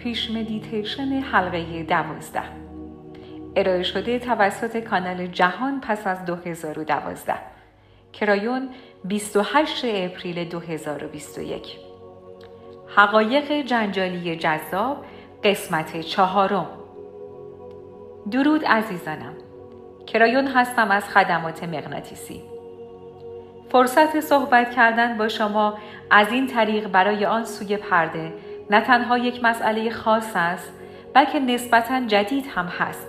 پیش مدیتیشن حلقه دوازده. ارائه شده توسط کانال جهان پس از 2012 کرایون 28 April 2021 حقایق جنجالی جذاب قسمت چهارم. درود عزیزانم. کرایون هستم از خدمات مغناطیسی. فرصت صحبت کردن با شما از این طریق برای آن سوی پرده نه تنها یک مسئله خاص است بلکه نسبتا جدید هم هست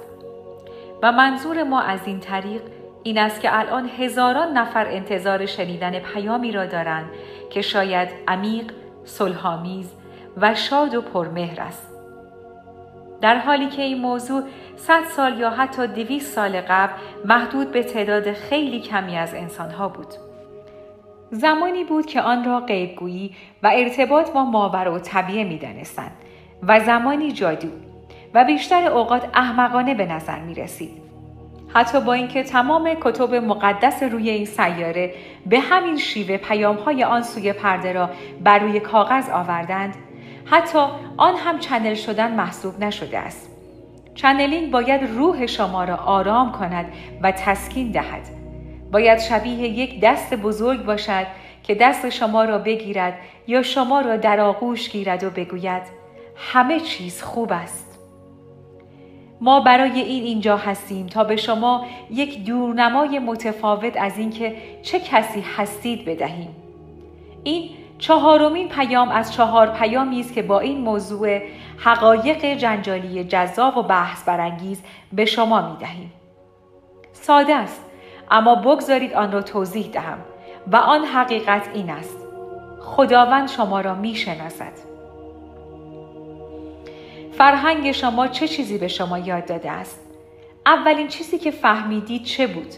و منظور ما از این طریق این است که الان هزاران نفر انتظار شنیدن پیامی را دارند که شاید عمیق، صلحآمیز و شاد و پرمهر است. در حالی که این موضوع صد سال یا حتی دویست سال قبل محدود به تعداد خیلی کمی از انسانها بود. زمانی بود که آن را غیبگویی و ارتباط با ماوراءالطبیعه می دانستند و زمانی جادو و بیشتر اوقات احمقانه به نظر می رسید. حتی با اینکه تمام کتب مقدس روی این سیاره به همین شیوه پیامهای آن سوی پرده را بر روی کاغذ آوردند حتی آن هم channel شدن محسوب نشده است channeling باید روح شما را آرام کند و تسکین دهد باید شبیه یک دست بزرگ باشد که دست شما را بگیرد یا شما را در آغوش گیرد و بگوید همه چیز خوب است. ما برای این اینجا هستیم تا به شما یک دورنمای متفاوت از اینکه چه کسی هستید بدهیم. این چهارمین پیام از چهار پیامی است که با این موضوع حقایق جنجالی جذاب و بحث برانگیز به شما می دهیم. ساده است. اما بگذارید آن را توضیح دهم و آن حقیقت این است خداوند شما را می شناسد. فرهنگ شما چه چیزی به شما یاد داده است؟ اولین چیزی که فهمیدید چه بود؟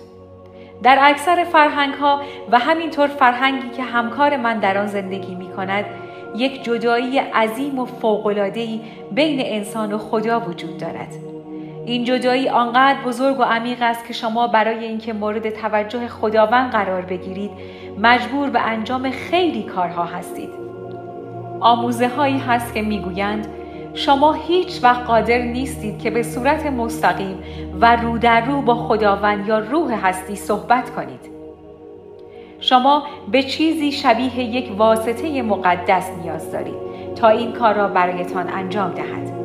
در اکثر فرهنگ ها و همینطور فرهنگی که همکار من در آن زندگی می کند یک جدایی عظیم و فوقلادهی بین انسان و خدا وجود دارد. این جدایی آنقدر بزرگ و عمیق است که شما برای اینکه مورد توجه خداوند قرار بگیرید مجبور به انجام خیلی کارها هستید. آموزه هایی هست که می‌گویند شما هیچ وقت قادر نیستید که به صورت مستقیم و رو در رو با خداوند یا روح هستی صحبت کنید. شما به چیزی شبیه یک واسطه مقدس نیاز دارید تا این کار را برایتان انجام دهد.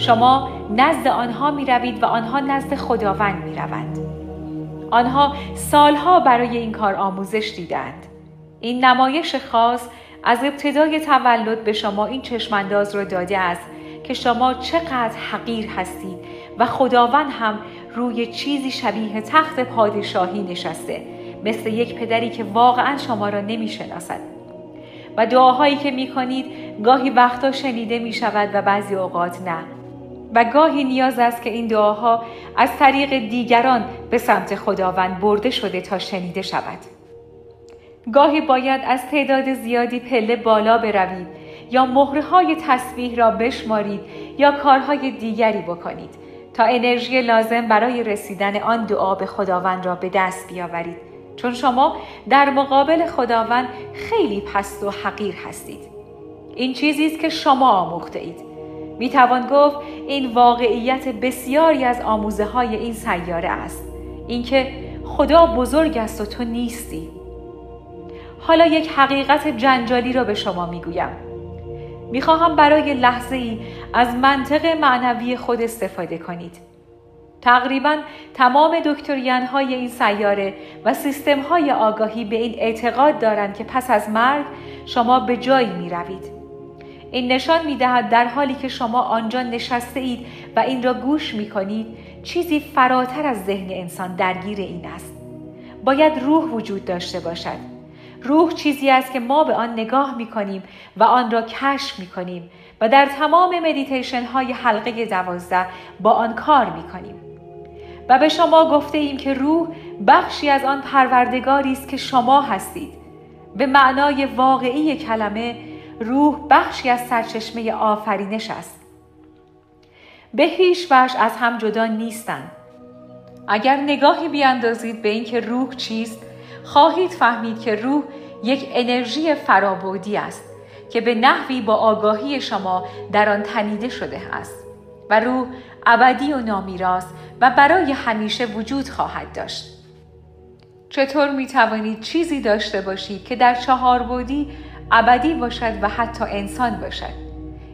شما نزد آنها می روید و آنها نزد خداوند می روند. آنها سالها برای این کار آموزش دیدند. این نمایش خاص از ابتدای تولد به شما این چشمانداز را داده است که شما چقدر حقیر هستید و خداوند هم روی چیزی شبیه تخت پادشاهی نشسته مثل یک پدری که واقعا شما را نمی شناسد. و دعاهایی که می کنید گاهی وقتا شنیده می شود و بعضی اوقات نه و گاهی نیاز است که این دعاها از طریق دیگران به سمت خداوند برده شده تا شنیده شود. گاهی باید از تعداد زیادی پله بالا بروید یا مهره های تصویح را بشمارید یا کارهای دیگری بکنید تا انرژی لازم برای رسیدن آن دعا به خداوند را به دست بیاورید. چون شما در مقابل خداوند خیلی پست و حقیر هستید. این چیزی است که شما آموخته اید. می توان گفت این واقعیت بسیاری از آموزه های این سیاره است. اینکه خدا بزرگ است و تو نیستی. حالا یک حقیقت جنجالی را به شما می‌گویم. می‌خواهم برای لحظه ای از منطق معنوی خود استفاده کنید. تقریبا تمام دکترین های این سیاره و سیستم های آگاهی به این اعتقاد دارند که پس از مرگ شما به جایی می روید. این نشان می دهد در حالی که شما آنجا نشسته اید و این را گوش می کنید چیزی فراتر از ذهن انسان درگیر این است. باید روح وجود داشته باشد روح چیزی است که ما به آن نگاه می کنیم و آن را کشف می کنیم و در تمام مدیتیشن های حلقه دوازده با آن کار می کنیم. و به شما گفته ایم که روح بخشی از آن پروردگاری است که شما هستید. به معنای واقعی کلمه روح بخشی از سرچشمه آفرینش است. به هیچ وجه از هم جدا نیستند. اگر نگاهی بیاندازید به اینکه روح چیست خواهید فهمید که روح یک انرژی فرابودی است که به نحوی با آگاهی شما در آن تنیده شده است و روح ابدی و نامیراست و برای همیشه وجود خواهد داشت چطور می توانید چیزی داشته باشید که در چهار بودی ابدی باشد و حتی انسان باشد.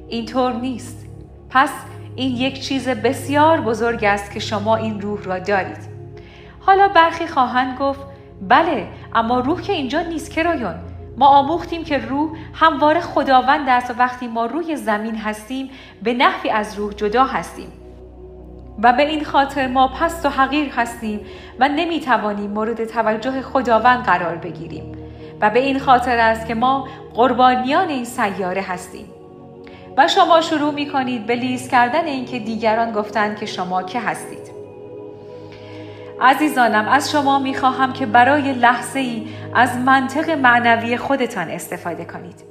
اینطور نیست. پس این یک چیز بسیار بزرگ است که شما این روح را دارید. حالا برخی خواهند گفت بله اما روح که اینجا نیست کرایون ما آموختیم که روح همواره خداوند است و وقتی ما روی زمین هستیم به نحوی از روح جدا هستیم. و به این خاطر ما پست و حقیر هستیم و نمی‌توانیم مورد توجه خداوند قرار بگیریم. و به این خاطر است که ما قربانیان این سیاره هستیم. و شما شروع می کنید به لیست کردن اینکه دیگران گفتند که شما که هستید. عزیزانم از شما می خواهم که برای لحظه ای از منطق معنوی خودتان استفاده کنید.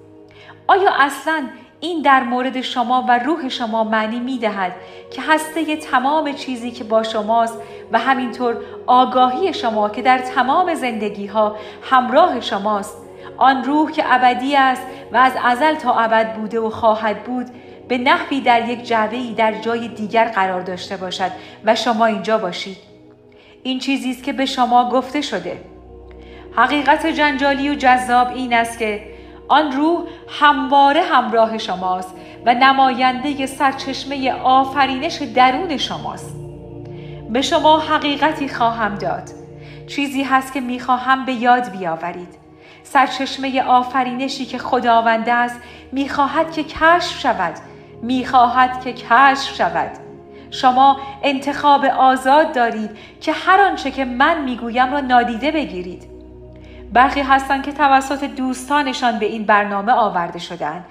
آیا اصلا این در مورد شما و روح شما معنی می دهد که هسته تمام چیزی که با شماست و همینطور آگاهی شما که در تمام زندگی ها همراه شماست. آن روح که ابدی است و از ازل تا ابد بوده و خواهد بود به نحوی در یک جعبه در جای دیگر قرار داشته باشد و شما اینجا باشید. این چیزی است که به شما گفته شده. حقیقت جنجالی و جذاب این است که آن روح همواره همراه شماست و نماینده سرچشمه آفرینش درون شماست. به شما حقیقتی خواهم داد. چیزی هست که می‌خواهم به یاد بیاورید. سرچشمه آفرینشی که خداونده است می‌خواهد که کشف شود. می‌خواهد که کشف شود. شما انتخاب آزاد دارید که هر آنچه که من می‌گویم را نادیده بگیرید. برخی هستند که توسط دوستانشان به این برنامه آورده شدند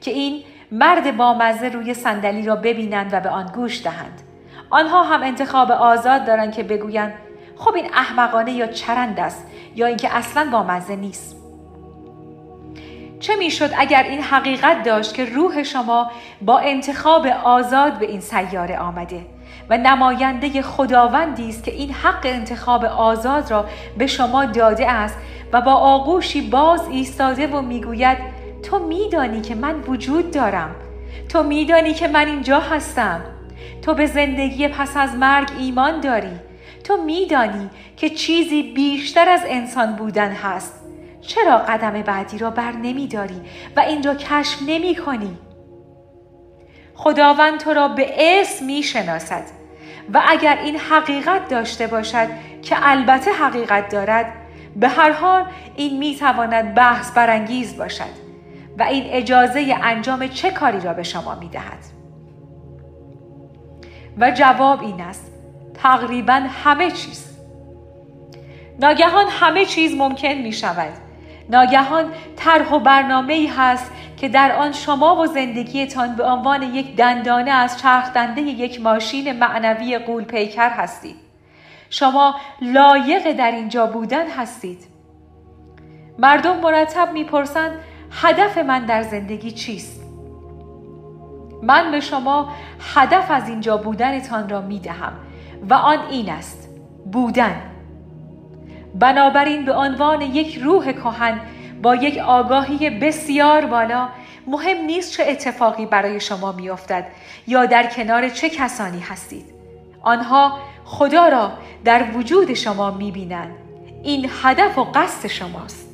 که این مرد بامزه روی صندلی را ببینند و به آن گوش دهند. آنها هم انتخاب آزاد دارند که بگویند خب این احمقانه یا چرند است یا اینکه اصلا بامزه نیست؟ چه می‌شد اگر این حقیقت داشت که روح شما با انتخاب آزاد به این سیاره آمده و نماینده خداوندی است که این حق انتخاب آزاد را به شما داده است و با آغوشی باز ایستاده و می‌گوید تو میدانی که من وجود دارم. تو میدانی که من اینجا هستم. تو به زندگی پس از مرگ ایمان داری. تو میدانی که چیزی بیشتر از انسان بودن هست. چرا قدم بعدی را بر نمی داری و این را کشف نمی کنی؟ خداوند تو را به اسم می شناسد و اگر این حقیقت داشته باشد که البته حقیقت دارد به هر حال این می تواند بحث برانگیز باشد و این اجازه انجام چه کاری را به شما می دهد و جواب این است تقریبا همه چیز. ناگهان همه چیز ممکن می شود ناگهان طرح و برنامه ای هست که در آن شما و زندگیتان به عنوان یک دندانه از چرخ دنده یک ماشین معنوی قول پیکر هستید. شما لایق در اینجا بودن هستید. مردم مرتب می‌پرسند هدف من در زندگی چیست؟ من به شما هدف از اینجا بودنتان را می دهم و آن این است بودن بنابراین به عنوان یک روح کهن با یک آگاهی بسیار بالا مهم نیست چه اتفاقی برای شما میافتد یا در کنار چه کسانی هستید آنها خدا را در وجود شما می‌بینند. این هدف و قصد شماست.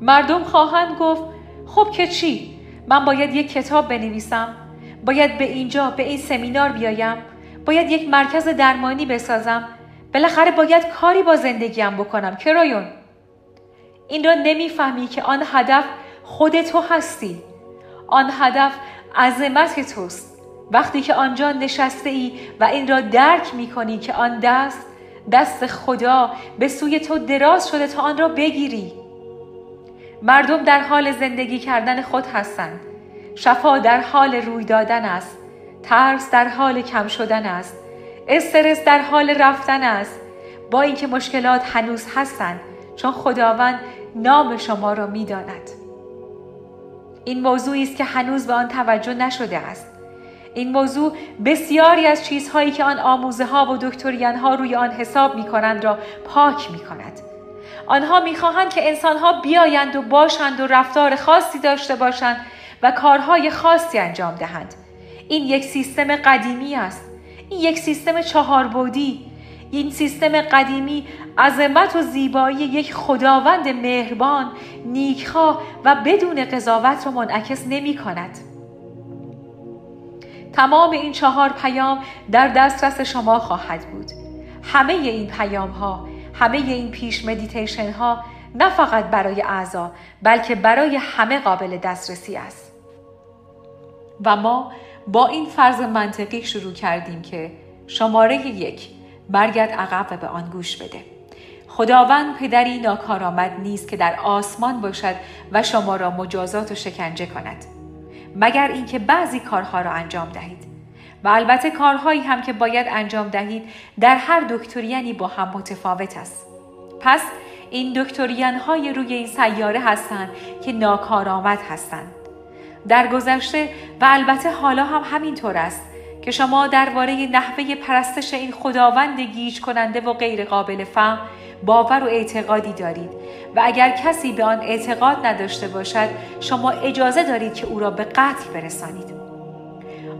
مردم خواهند گفت خب که چی؟ من باید یک کتاب بنویسم باید به اینجا به این سمینار بیایم باید یک مرکز درمانی بسازم بالاخره باید کاری با زندگیم بکنم کرایون این را نمی‌فهمی که آن هدف خود تو هستی. آن هدف عظمت توست. وقتی که آنجا نشسته ای و این را درک می کنی که آن دست دست خدا به سوی تو دراز شده تا آن را بگیری. مردم در حال زندگی کردن خود هستند. شفا در حال روی دادن است. ترس در حال کم شدن است. استرس در حال رفتن است. با اینکه مشکلات هنوز هستند چون خداوند نام شما را می‌داند. این موضوعی است که هنوز به آن توجه نشده است. این موضوع بسیاری از چیزهایی که آن آموزه ها و دکتریان ها روی آن حساب می کنند را پاک می کند. آنها می‌خواهند که انسانها بیایند و باشند و رفتار خاصی داشته باشند و کارهای خاصی انجام دهند این یک سیستم قدیمی است این یک سیستم چهاربودی این سیستم قدیمی عظمت و زیبایی یک خداوند مهربان نیکخواه و بدون قضاوت را منعکس نمی کند. تمام این چهار پیام در دسترس شما خواهد بود. همه این پیام ها همه این پیش مدیتیشن ها نه فقط برای اعضا بلکه برای همه قابل دسترسی است. و ما با این فرض منطقی شروع کردیم که شماره یک برگرد عقب به آن گوش بده. خداوند پدری ناکارآمد نیست که در آسمان باشد و شما را مجازات و شکنجه کند. مگر اینکه بعضی کارها را انجام دهید. و البته کارهایی هم که باید انجام دهید در هر دکتریانی با هم متفاوت است. پس این دکتریان های روی این سیاره هستند که ناکارآمد هستند. در گذشته و البته حالا هم همینطور است که شما درباره نحوه پرستش این خداوند گیج کننده و غیر قابل فهم باور و اعتقادی دارید و اگر کسی به آن اعتقاد نداشته باشد شما اجازه دارید که او را به قتل برسانید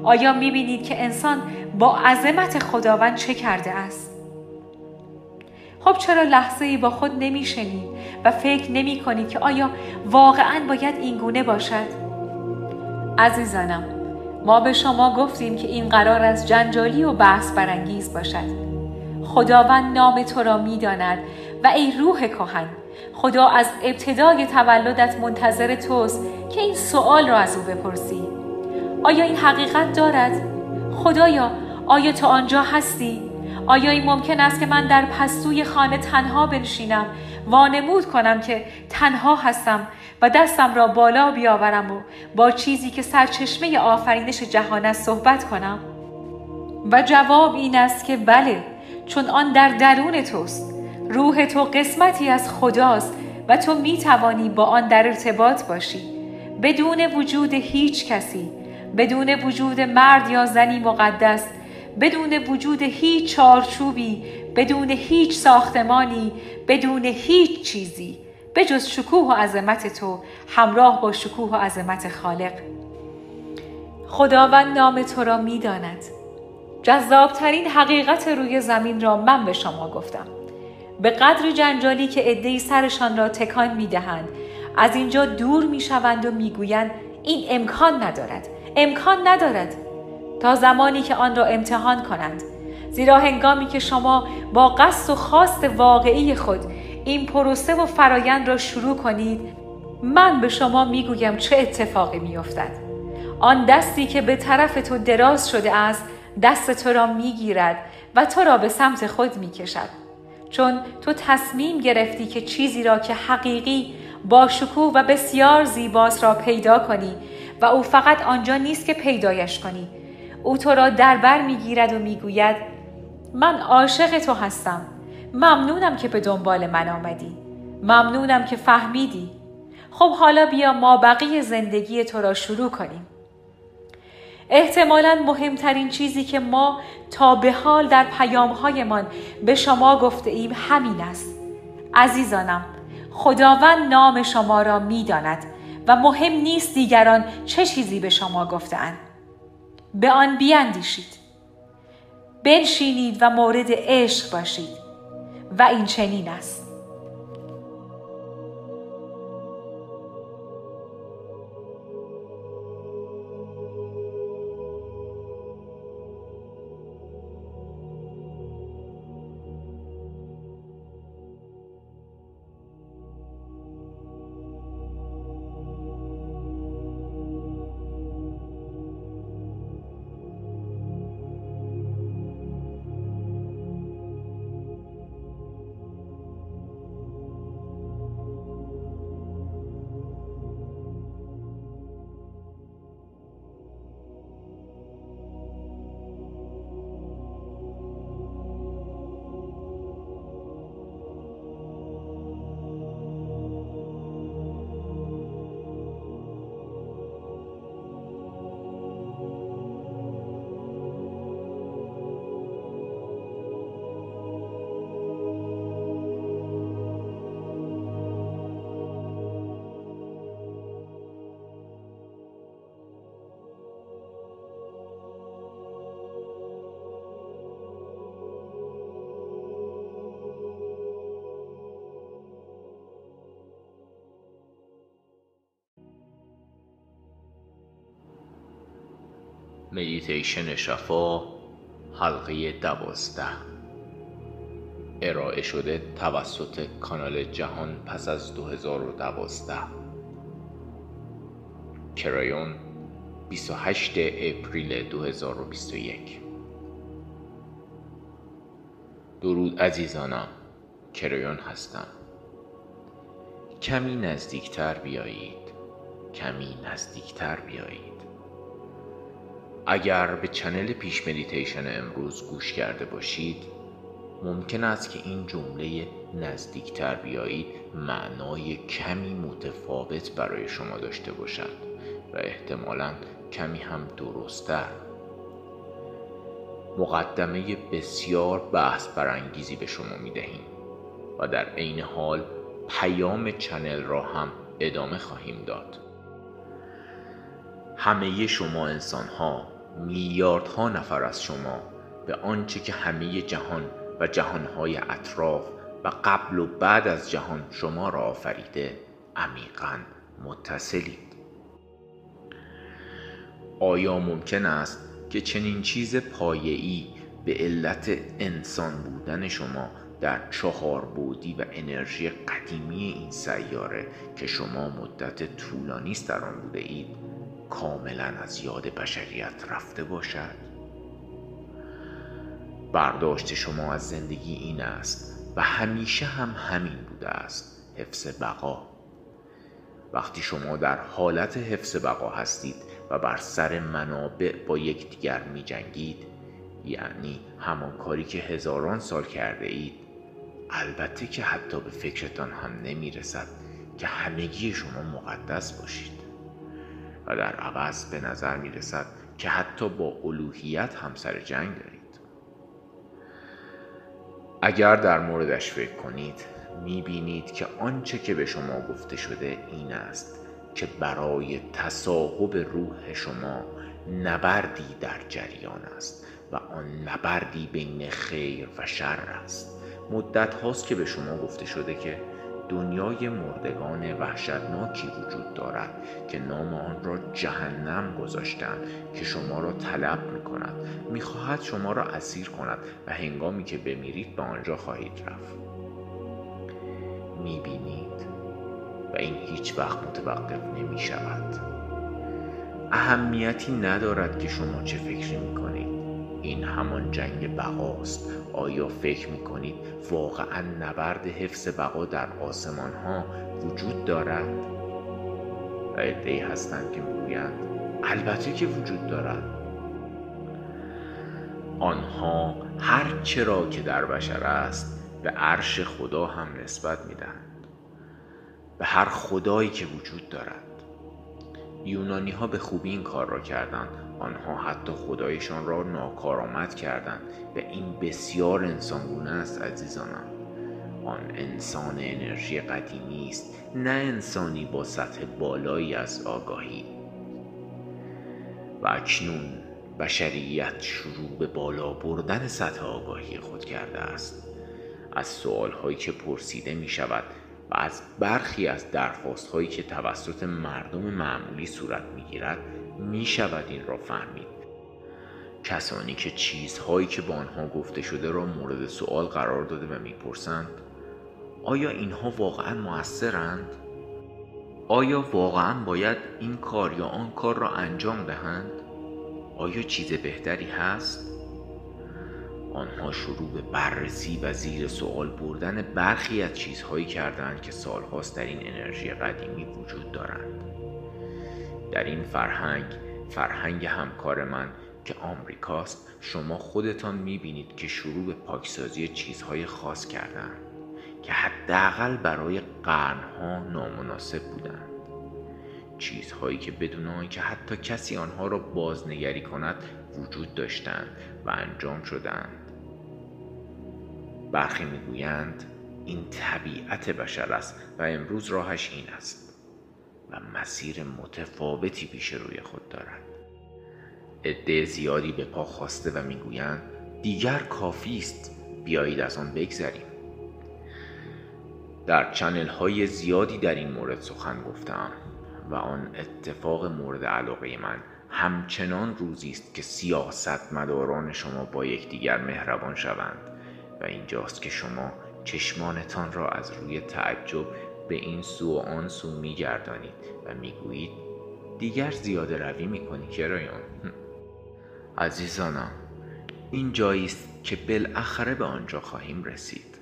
آیا می بینید که انسان با عظمت خداوند چه کرده است؟ خب چرا لحظه ای با خود نمی شنید و فکر نمی کنید که آیا واقعا باید این گونه باشد؟ عزیزانم ما به شما گفتیم که این قرار از جنجالی و بحث برانگیز باشد خداوند نام تو را می داند و ای روح کهن خدا از ابتدای تولدت منتظر توست که این سوال را از او بپرسی آیا این حقیقت دارد؟ خدایا آیا تو آنجا هستی؟ آیا این ممکن است که من در پستوی خانه تنها بنشینم وانمود کنم که تنها هستم و دستم را بالا بیاورم و با چیزی که سرچشمه آفرینش جهان است صحبت کنم؟ و جواب این است که بله چون آن در درون توست. روح تو قسمتی از خداست و تو می توانی با آن در ارتباط باشی. بدون وجود هیچ کسی بدون وجود مرد یا زنی مقدس بدون وجود هیچ چارچوبی بدون هیچ ساختمانی بدون هیچ چیزی به جز شکوه و عظمت تو همراه با شکوه و عظمت خالق. خداوند نام تو را می‌داند. جذابترین حقیقت روی زمین را من به شما گفتم. به قدر جنجالی که عدهای سرشان را تکان می دهند از اینجا دور می شوند و می گویند این امکان ندارد امکان ندارد. تا زمانی که آن را امتحان کنند. زیرا هنگامی که شما با قصد و خواست واقعی خود این پروسه و فرایند را شروع کنید من به شما می‌گویم چه اتفاقی میافتد. آن دستی که به طرف تو دراز شده است دست تو را می‌گیرد و تو را به سمت خود می‌کشد. چون تو تصمیم گرفتی که چیزی را که حقیقی با شکوه و بسیار زیباست را پیدا کنی و او فقط آنجا نیست که پیدایش کنی. او تو را در بر می‌گیرد و می‌گوید من عاشق تو هستم. ممنونم که به دنبال من آمدی. ممنونم که فهمیدی. خب حالا بیا ما بقیه زندگی تو را شروع کنیم. احتمالا مهمترین چیزی که ما تا به حال در پیامهایمان به شما گفته ایم همین است. عزیزانم خداوند نام شما را می‌داند و مهم نیست دیگران چه چیزی به شما گفتهاند. به آن بیاندیشید. بنشینید و مورد عشق باشید و این چنین است. مدیتیشن شفا حلقه دوازده. ارائه شده توسط کانال جهان پس از 2012 کرایون 28 April 2021 درود عزیزانم کرایون هستم. کمی نزدیکتر بیایید. کمی نزدیکتر بیایید. اگر به channel پیش مدیتیشن امروز گوش کرده باشید ممکن است که این جمله نزدیکتر بیایید معنای کمی متفاوت برای شما داشته باشد و احتمالا کمی هم درستتر. مقدمه بسیار بحث برانگیزی به شما می دهیم و در عین حال پیام چنل را هم ادامه خواهیم داد. همه شما انسان ها میلیاردها نفر از شما به آنچه که همه جهان و جهانهای اطراف و قبل و بعد از جهان شما را آفریده عمیقا متصلید. آیا ممکن است که چنین چیز پایه‌ای به علت انسان بودن شما در چهار بودی و انرژی قدیمی این سیاره که شما مدت طولانی است در آن بوده اید کاملا از یاد بشریت رفته باشد؟ برداشت شما از زندگی این است و همیشه هم همین بوده است حفظ بقا. وقتی شما در حالت حفظ بقا هستید و بر سر منابع با یکدیگر می جنگید یعنی همان کاری که هزاران سال کرده اید البته که حتی به فکرتان هم نمی رسد که همگی شما مقدس باشید. و در عوض به نظر می رسد که حتی با الوهیت هم سر جنگ دارید. اگر در موردش فکر کنید می بینید که آنچه که به شما گفته شده این است که برای تصاحب روح شما نبردی در جریان است و آن نبردی بین خیر و شر است. مدت هاست که به شما گفته شده که دنیای مردگان وحشتناکی وجود دارد که نام آن را جهنم گذاشتند که شما را طلب می کند می خواهد شما را اسیر کند و هنگامی که بمیرید به آنجا خواهید رفت. می بینید و این هیچ وقت متوقف نمی شود اهمیتی ندارد که شما چه فکری می کنید این همان جنگ بقاست. آیا فکر می کنید واقعا نبرد حفظ بقا در آسمان ها وجود دارد؟ ادهی هستند که می‌گویند البته که وجود دارد. آنها هر چرا که در بشر است به عرش خدا هم نسبت می‌دهند. به هر خدایی که وجود دارد. یونانی ها به خوبی این کار را کردند. آنها حتی خدایشان را ناکارآمد کردند و این بسیار انسانگونه است عزیزانم. آن انسان انرژی قدیمی است نه انسانی با سطح بالایی از آگاهی. و اکنون بشریت شروع به بالا بردن سطح آگاهی خود کرده است. از سوال هایی که پرسیده می شود و از برخی از درخواست هایی که توسط مردم معمولی صورت می گیرد می شود این را فهمید کسانی که چیزهایی که با آنها گفته شده را مورد سوال قرار داده و می‌پرسند آیا اینها واقعا موثرند؟ آیا واقعا باید این کار یا آن کار را انجام دهند؟ آیا چیز بهتری هست؟ آنها شروع به بررسی و زیر سوال بردن برخی از چیزهایی کردند که سالهاست در این انرژی قدیمی وجود دارند در این فرهنگ فرهنگ همکار من که آمریکاست شما خودتان می‌بینید که شروع به پاکسازی چیزهای خاص کردند که حداقل برای قرنها نامناسب بودند چیزهایی که بدون آنکه حتی کسی آنها را بازنگری کند وجود داشتند و انجام شدند برخی می‌گویند این طبیعت بشر است و امروز راهش این است. مسیر متفاوتی پیش روی خود دارد عده زیادی به پا خواسته و می‌گویند دیگر کافی است بیایید از آن بگذریم. در چنل های زیادی در این مورد سخن گفتم و آن اتفاق مورد علاقه من همچنان روزی است که سیاست مداران شما با یکدیگر مهربان شوند و اینجاست که شما چشمانتان را از روی تعجب به این سو و آن سو میگردانید و می‌گویید دیگر زیاده روی می‌کنی. کرایان عزیزانم این جایی است که بالاخره به آنجا خواهیم رسید.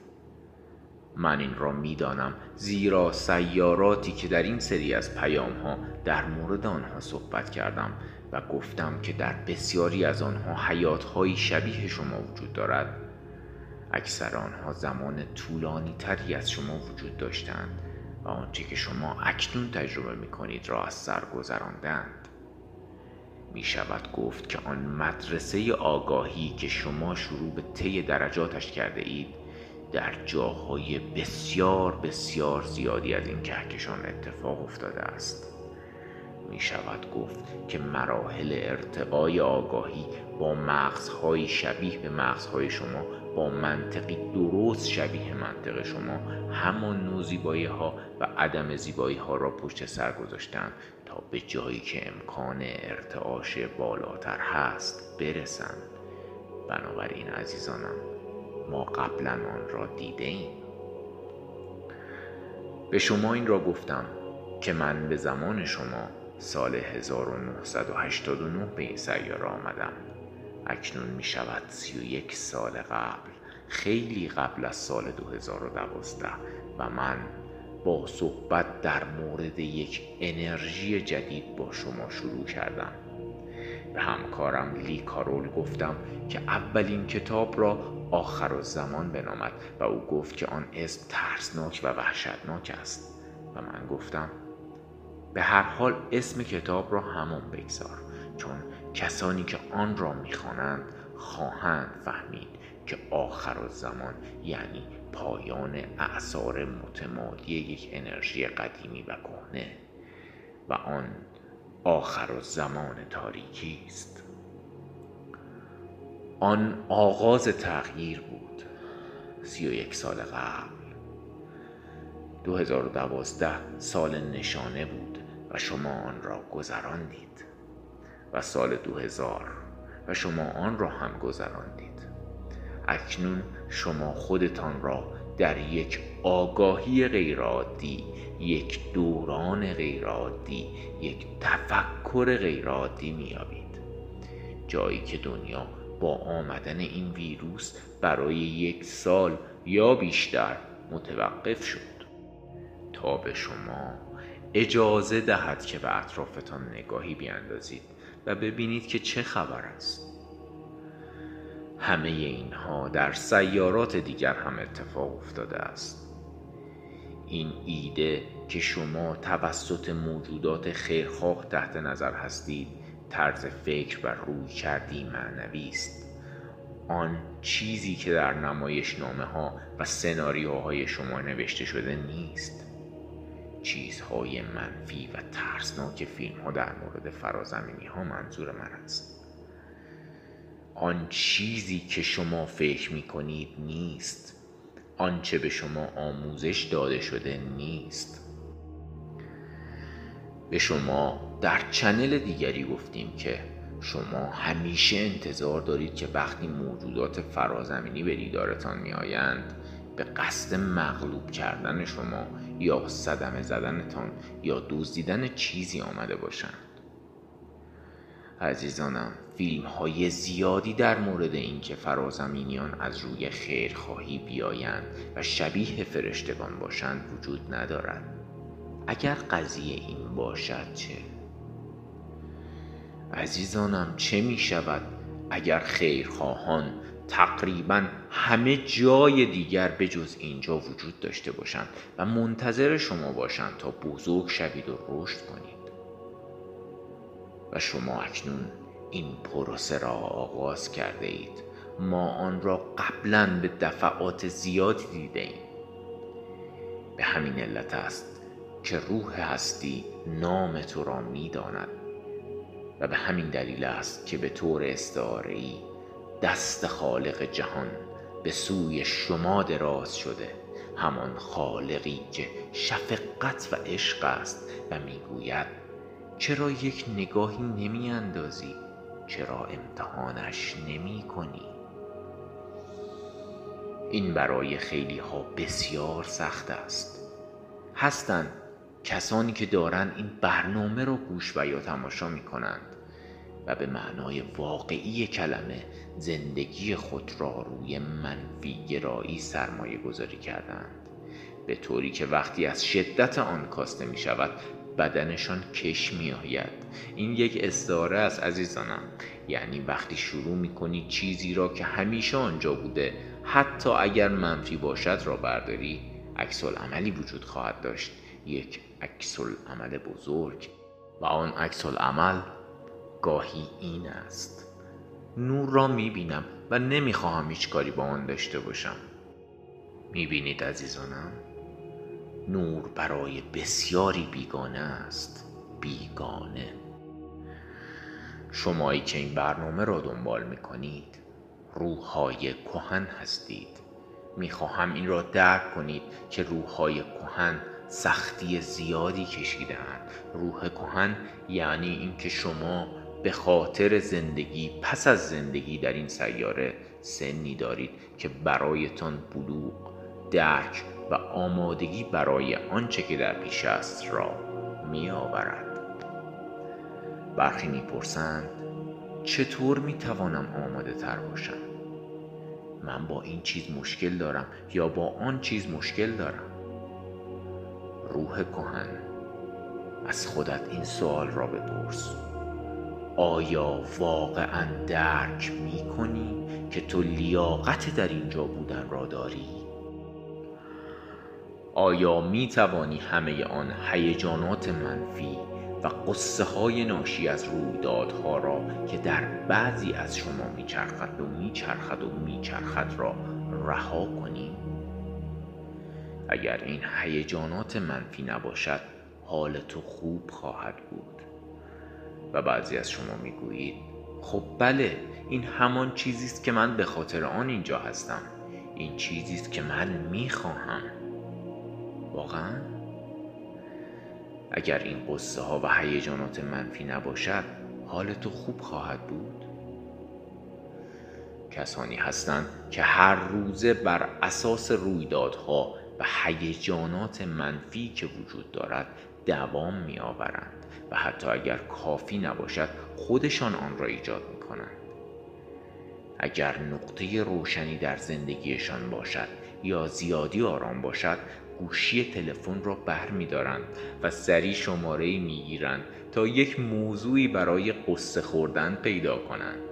من این را می‌دانم زیرا سیاراتی که در این سری از پیام ها در مورد آنها صحبت کردم و گفتم که در بسیاری از آنها حیاتهایی شبیه شما وجود دارد. اکثر آنها زمان طولانی تری از شما وجود داشتند. و آنچه که شما اکنون تجربه می کنید را از سر گذراندند می شود گفت که آن مدرسه آگاهی که شما شروع به طی درجاتش کرده اید در جاهای بسیار بسیار زیادی از این کهکشان اتفاق افتاده است. می شود گفت که مراحل ارتقای آگاهی با مغزهای شبیه به مغزهای شما با منطقی درست شبیه منطق شما همان نوع زیبایی ها و عدم زیبایی ها را پشت سر گذاشتند تا به جایی که امکان ارتعاش بالاتر هست برسند بنابراین عزیزانم ما قبلا آن را دیده ایم. به شما این را گفتم که من به زمان شما سال 1989 به این سیاره آمدم. اکنون می شود 31 سال قبل خیلی قبل از سال 2012 و من با صحبت در مورد یک انرژی جدید با شما شروع کردم. به همکارم لی کارول گفتم که اولین کتاب را آخر و زمان بنامد و او گفت که آن اسم ترسناک و وحشتناک است. و من گفتم به هر حال اسم کتاب را همان بگذار چون کسانی که آن را می‌خوانند خواهند فهمید که آخر زمان یعنی پایان اعثار متمادی یک انرژی قدیمی و کهنه و آن آخر زمان تاریکی است. آن آغاز تغییر بود. سی و یک سال قبل. 2012 سال نشانه بود و شما آن را گذراندید. و سال 2000 و شما آن را هم گذراندید. اکنون شما خودتان را در یک آگاهی غیرعادی یک دوران غیرعادی یک تفکر غیرعادی میابید جایی که دنیا با آمدن این ویروس برای یک سال یا بیشتر متوقف شد. تا به شما اجازه دهد که به اطرافتان نگاهی بیاندازید. و ببینید که چه خبر است. همه اینها در سیارات دیگر هم اتفاق افتاده است. این ایده که شما توسط موجودات خیرخواه تحت نظر هستید طرز فکر و روی کردی معنوی است. آن چیزی که در نمایش نامه ها و سناریوهای شما نوشته شده نیست. چیزهای منفی و ترسناک فیلم ها در مورد فرازمینی ها منظور من است. آن چیزی که شما فکر می کنید نیست آنچه به شما آموزش داده شده نیست. به شما در چنل دیگری گفتیم که شما همیشه انتظار دارید که وقتی موجودات فرازمینی به دیدارتان می آیند به قصد مغلوب کردن شما یا صدمه زدنتان یا دزدیدن چیزی آمده باشند عزیزانم فیلم های زیادی در مورد اینکه فرازمینیان از روی خیرخواهی بیایند و شبیه فرشتگان باشند وجود ندارد اگر قضیه این باشد چه؟ عزیزانم چه می شود اگر خیرخواهان تقریبا همه جای دیگر به جز اینجا وجود داشته باشند و منتظر شما باشند تا بزرگ شوید و رشد کنید. و شما اکنون این پروسه را آغاز کرده اید. ما آن را قبلا به دفعات زیادی دیده ایم. به همین علت است که روح هستی نام تو را می‌داند و به همین دلیل است که به طور استعاره‌ای دست خالق جهان به سوی شما دراز شده. همان خالقی که شفقت و عشق است و می‌گوید چرا یک نگاهی نمی اندازی؟ چرا امتحانش نمی کنی؟ این برای خیلی ها بسیار سخت است. هستند کسانی که دارند این برنامه را گوش و یا تماشا می کنند و به معنای واقعی کلمه زندگی خود را روی منفی گرایی سرمایه گذاری کردند. به طوری که وقتی از شدت آن کاسته می شود بدنشان کش می آید. این یک استعاره است عزیزانم. یعنی وقتی شروع می کنی چیزی را که همیشه آنجا بوده حتی اگر منفی باشد را برداری. عکس عملی وجود خواهد داشت. یک عکس عمل بزرگ. و آن عکس عمل گاهی این است. نور را می بینم و نمی‌خواهم هیچ کاری با آن داشته باشم. می بینید عزیزانم؟ نور برای بسیاری بیگانه است. بیگانه. شمایی که این برنامه را دنبال می کنید روحهای کهن هستید. می‌خواهم این را درک کنید که روحهای کهن سختی زیادی کشیدهاند. روح کهن یعنی اینکه شما به خاطر زندگی پس از زندگی در این سیاره سنی دارید که برایتان بلوغ درک و آمادگی برای آنچه که در پیش است را می آورد برخی می‌پرسند چطور می توانم آماده تر باشم؟ من با این چیز مشکل دارم یا با آن چیز مشکل دارم؟ روح کهن از خودت این سوال را بپرس. آیا واقعا درک می کنی که تو لیاقت در اینجا بودن را داری؟ آیا می توانی همه آن هیجانات منفی و قصه های ناشی از رویدادها را که در بعضی از شما میچرخد و میچرخد و میچرخد را رها کنیم اگر این هیجانات منفی نباشد حال تو خوب خواهد بود و بعضی از شما می‌گویید خب بله این همان چیزی است که من به خاطر آن اینجا هستم. این چیزی است که من می‌خواهم. واقعا؟ اگر این قصه ها و هیجانات منفی نباشد حال تو خوب خواهد بود؟ کسانی هستند که هر روزه بر اساس رویدادها و هیجانات منفی که وجود دارد دوام می آورند و حتی اگر کافی نباشد خودشان آن را ایجاد می کنند اگر نقطه روشنی در زندگیشان باشد یا زیادی آرام باشد گوشی تلفن را بر می دارند و سری شماره می گیرند تا یک موضوعی برای قصه خوردن پیدا کنند.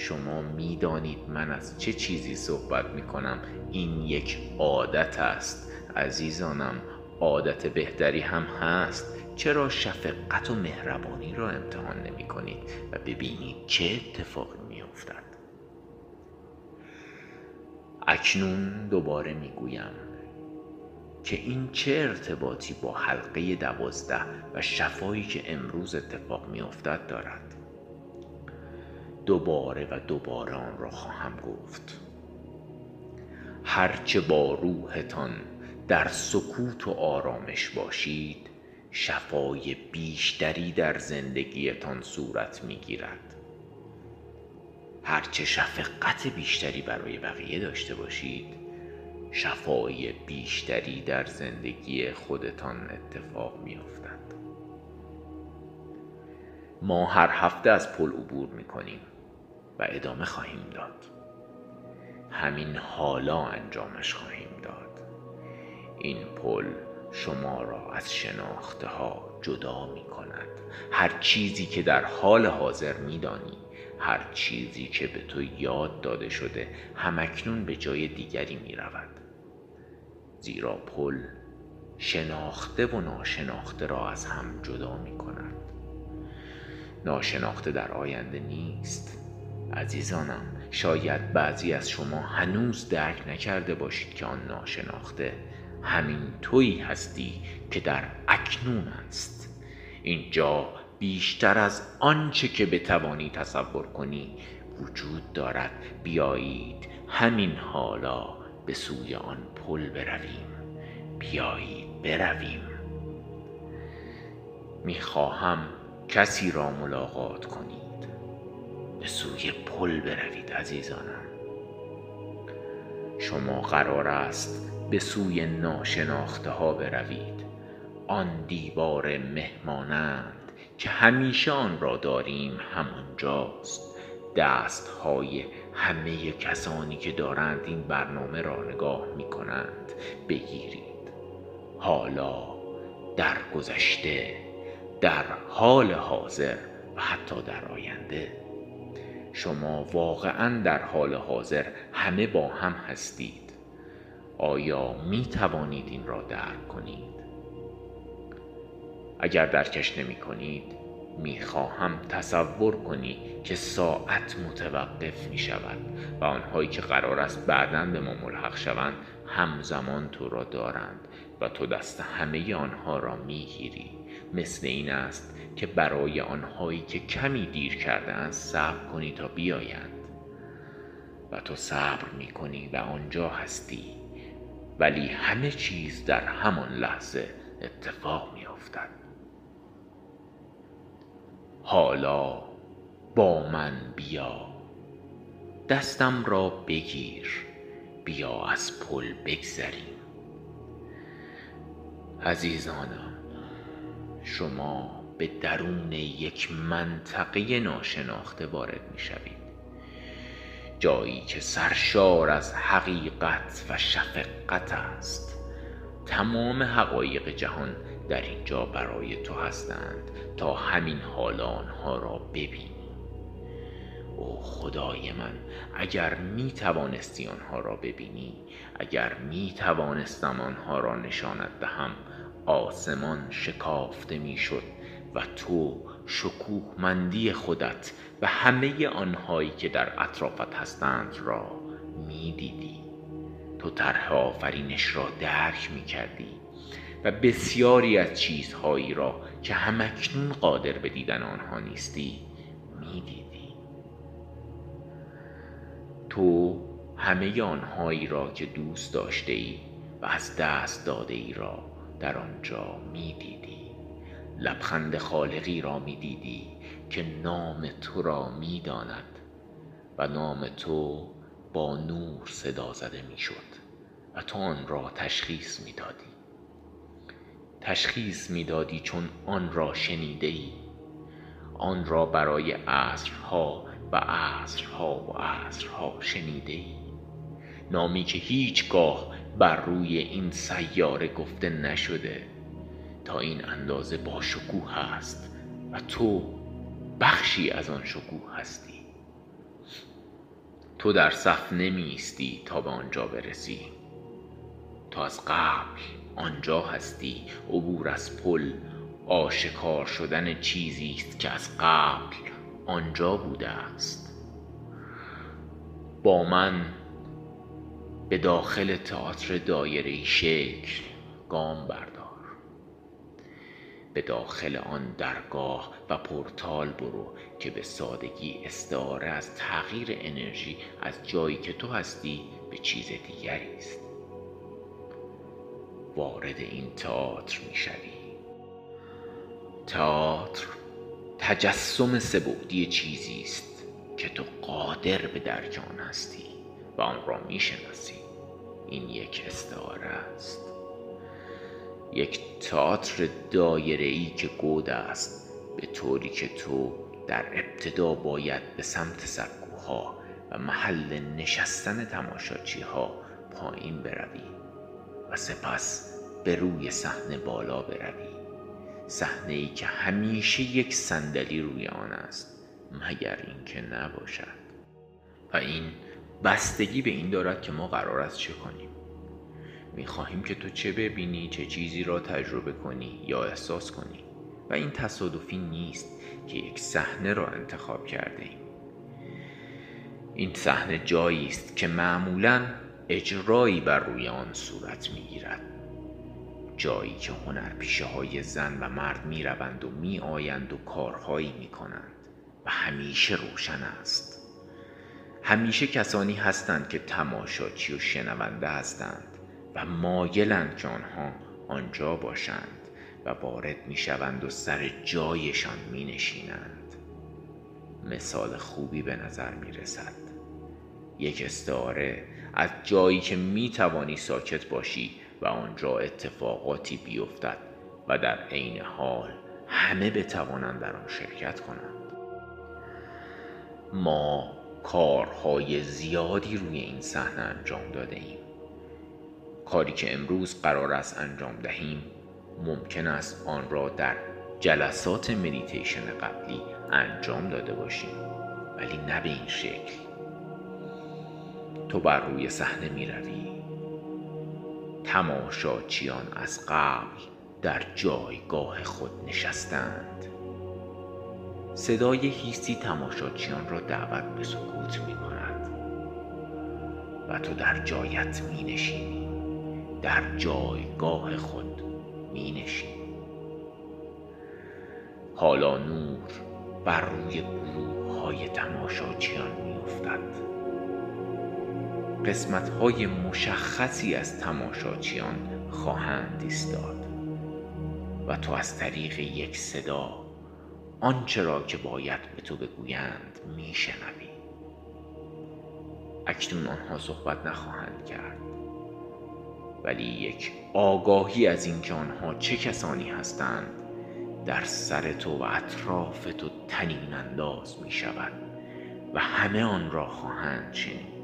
شما می‌دانید من از چه چیزی صحبت می کنم این یک عادت است. عزیزانم عادت بهتری هم هست. چرا شفقت و مهربانی را امتحان نمی کنید و ببینید چه اتفاقی می افتد اکنون دوباره می گویم که این چه ارتباطی با حلقه دوازده و شفایی که امروز اتفاق می افتد دارد. دوباره و دوباره آن را خواهم گفت. هرچه با روحتان در سکوت و آرامش باشید شفای بیشتری در زندگیتان صورت می گیرد هرچه شفقت بیشتری برای بقیه داشته باشید شفای بیشتری در زندگی خودتان اتفاق می افتد. ما هر هفته از پل عبور می کنیم و ادامه خواهیم داد. همین حالا انجامش خواهیم داد. این پل شما را از شناخته ها جدا می کند هر چیزی که در حال حاضر می دانی هر چیزی که به تو یاد داده شده همکنون به جای دیگری می رود زیرا پل شناخته و ناشناخته را از هم جدا می کند ناشناخته در آینده نیست. عزیزانم شاید بعضی از شما هنوز درک نکرده باشید که آن ناشناخته همین تویی هستی که در اکنون است. اینجا بیشتر از آنچه که بتوانی تصور کنی وجود دارد. بیایید همین حالا به سوی آن پل برویم. بیایید برویم. می‌خواهم کسی را ملاقات کنید به سوی پل بروید عزیزانم. شما قرار است به سوی ناشناخته ها بروید. آن دیوار مهمانند که همیشه آن را داریم همانجاست دست های همه کسانی که دارند این برنامه را نگاه می کنند بگیرید. حالا در گذشته در حال حاضر و حتی در آینده شما واقعا در حال حاضر همه با هم هستید. آیا می توانید این را درک کنید؟ اگر درکش نمی کنید می خواهم تصور کنی که ساعت متوقف می شود و آنهایی که قرار است بعدا به ما ملحق شوند همزمان تو را دارند و تو دست همه آنها را می گیری مثل این است که برای آنهایی که کمی دیر کردهاند صبر کنی تا بیایند. و تو صبر می کنی و آنجا هستی. ولی همه چیز در همان لحظه اتفاق می افتد حالا با من بیا. دستم را بگیر. بیا از پل بگذریم. عزیزانم شما به درون یک منطقه ناشناخته وارد می شوید جایی که سرشار از حقیقت و شفقت است. تمام حقایق جهان در اینجا برای تو هستند تا همین حال آنها را ببینی. او خدای من اگر می توانستی آنها را ببینی اگر می توانستم آنها را نشانت دهم آسمان شکافته می شد و تو شکوهمندی خودت و همه آنهایی که در اطرافت هستند را می دیدی تو طرح آفرینش را درک می کردی و بسیاری از چیزهایی را که همکنون قادر به دیدن آنها نیستی می دیدی تو همه آنهایی را که دوست داشته ای و از دست داده ای را در آنجا می دیدی لبخند خالقی را می دیدی که نام تو را می داند و نام تو با نور صدا زده می شد و تو آن را تشخیص می دادی تشخیص می دادی چون آن را شنیده ای آن را برای عصرها و عصرها و عصرها شنیده ای نامی که هیچگاه بر روی این سیاره گفته نشده تا این اندازه با شکوه است و تو بخشی از آن شکوه هستی. تو در صف نمیستی تا به آنجا برسی. تو از قبل آنجا هستی. عبور از پل آشکار شدن چیزی است که از قبل آنجا بوده است. با من به داخل تئاتر دایره شکل گام بردار. به داخل آن درگاه و پورتال برو که به سادگی استعاره از تغییر انرژی از جایی که تو هستی به چیز دیگری است. وارد این تئاتر می‌شوی. تئاتر تجسم سبودی چیزی است که تو قادر به درک آن هستی و آن را می‌شناسی. این یک استعاره است. یک تئاتر دایره ای که گود است به طوری که تو در ابتدا باید به سمت سکوها و محل نشستن تماشاچی ها پایین بروی و سپس به روی صحنه بالا بروی. صحنه ای که همیشه یک صندلی روی آن است مگر اینکه نباشد. و این بستگی به این دارد که ما قرار است چه کنیم. می‌خواهیم که تو چه ببینی چه چیزی را تجربه کنی یا احساس کنی. و این تصادفی نیست که یک صحنه را انتخاب کرده ایم. این صحنه جایی است که معمولا اجرایی بر روی آن صورت می‌گیرد. جایی که هنرپیشه های زن و مرد می روند و می آیند و کارهایی می کنند و همیشه روشن است. همیشه کسانی هستند که تماشاچی و شنونده هستند و مایلند که آنها آنجا باشند و وارد می شوند و سر جایشان می نشینند مثال خوبی به نظر می رسد یک استعاره از جایی که می توانی ساکت باشی و آنجا اتفاقاتی بیفتد و در عین حال همه بتوانند در آن شرکت کنند. ما کارهای زیادی روی این صحنه انجام داده ایم کاری که امروز قرار است انجام دهیم ممکن است آن را در جلسات مدیتیشن قبلی انجام داده باشیم ولی نه به این شکل. تو بر روی صحنه می روی تماشاچیان از قبل در جایگاه خود نشستند صدای هیستی تماشاچیان را دعوت به سکوت می کند و تو در جایت می نشینی در جایگاه خود می نشینی حالا نور بر روی گروه های تماشاچیان می افتد قسمت های مشخصی از تماشاچیان خواهند ایستاد. و تو از طریق یک صدا آنچه را که باید به تو بگویند میشنوی. اکنون آنها صحبت نخواهند کرد. ولی یک آگاهی از اینکه آنها چه کسانی هستند در سر تو و اطراف تو تنین انداز می شود و همه آن را خواهند شنید.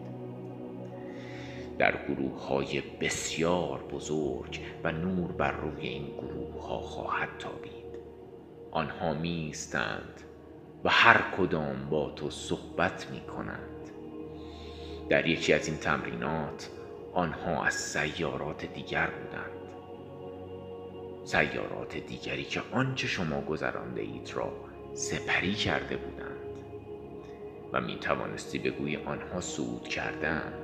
در گروه های بسیار بزرگ و نور بر روی این گروه ها خواهد تابید. آنها میستند و هر کدام با تو صحبت می کنند در یکی از این تمرینات آنها از سیارات دیگر بودند. سیارات دیگری که آنچه شما گذرانده اید را سپری کرده بودند. و می توانستی بگویی آنها صعود کردند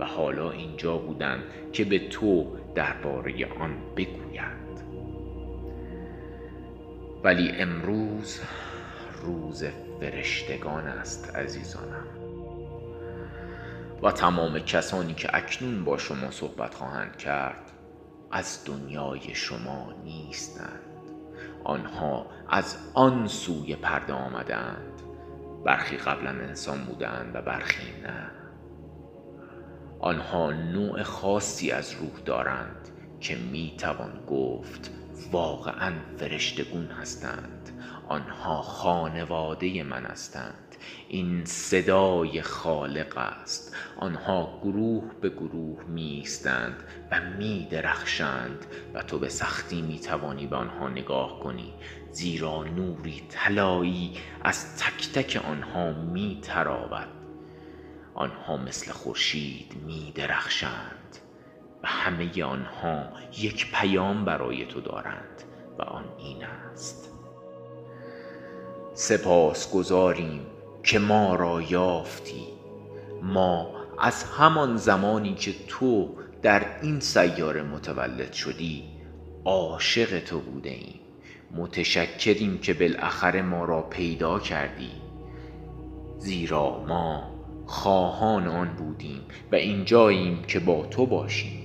و حالا اینجا بودند که به تو درباره آن بگویند. ولی امروز روز فرشتگان است عزیزانم. و تمام کسانی که اکنون با شما صحبت خواهند کرد از دنیای شما نیستند. آنها از آن سوی پرده آمدند. برخی قبلا انسان بودند و برخی نه. آنها نوع خاصی از روح دارند که می توان گفت واقعا فرشتگون هستند. آنها خانواده من هستند. این صدای خالق است. آنها گروه به گروه میستند و می درخشند و تو به سختی می توانی به آنها نگاه کنی. زیرا نوری طلایی از تک تک آنها می تراود آنها مثل خورشید می درخشند همه آنها یک پیام برای تو دارند و آن این است. سپاس گذاریم که ما را یافتی. ما از همان زمانی که تو در این سیاره متولد شدی عاشق تو بوده ایم متشکریم که بالاخره ما را پیدا کردی. زیرا ما خواهان آن بودیم و اینجاییم که با تو باشیم.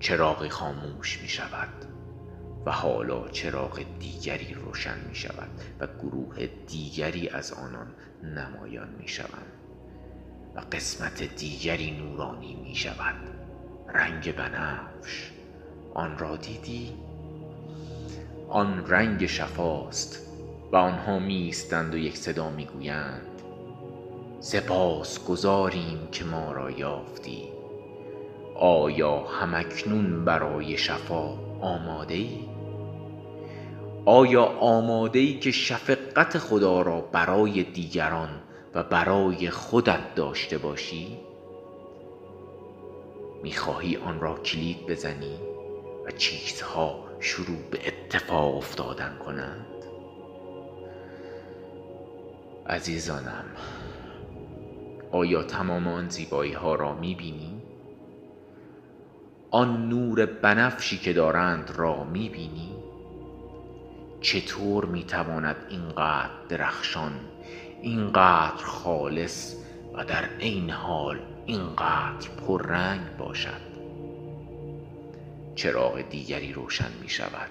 چراغی خاموش می شود و حالا چراغ دیگری روشن می شود و گروه دیگری از آنان نمایان می شوند و قسمت دیگری نورانی می شود رنگ بنفش. آن را دیدی؟ آن رنگ شفاست و آنها میستند و یک صدا می‌گویند. سپاس گذاریم که ما را یافتی. آیا همکنون برای شفا آماده ای؟ آیا آماده ای که شفقت خدا را برای دیگران و برای خودت داشته باشی؟ می‌خواهی آن را کلید بزنی و چیزها شروع به اتفاق افتادن کنند؟ عزیزانم آیا تمام آن زیبایی ها را می‌بینی؟ آن نور بنفشی که دارند را می‌بینی؟ چطور می‌تواند اینقدر درخشان اینقدر خالص و در عین حال اینقدر پررنگ باشد؟ چراغ دیگری روشن می شود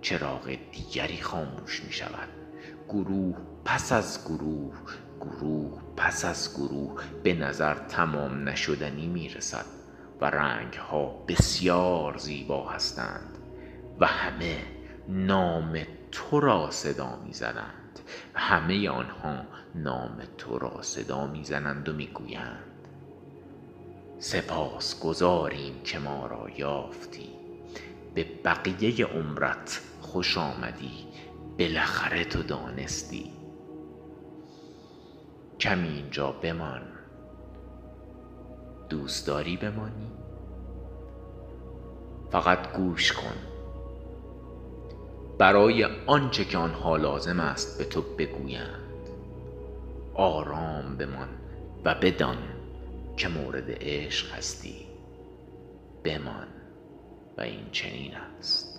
چراغ دیگری خاموش می شود گروه پس از گروه گروه پس از گروه به نظر تمام نشدنی می رسد و رنگ ها بسیار زیبا هستند و همه نام تو را صدا می زنند و همه آنها نام تو را صدا می زنند و می گویند سپاس گذاریم که ما را یافتی. به بقیه عمرت خوش آمدی بالاخره تو دانستی. کمی اینجا بمان. دوست داری بمانی؟ فقط گوش کن. برای آنچه که آنها لازم است به تو بگویند. آرام بمان و بدان که مورد عشق هستی. بمان و این چنین است.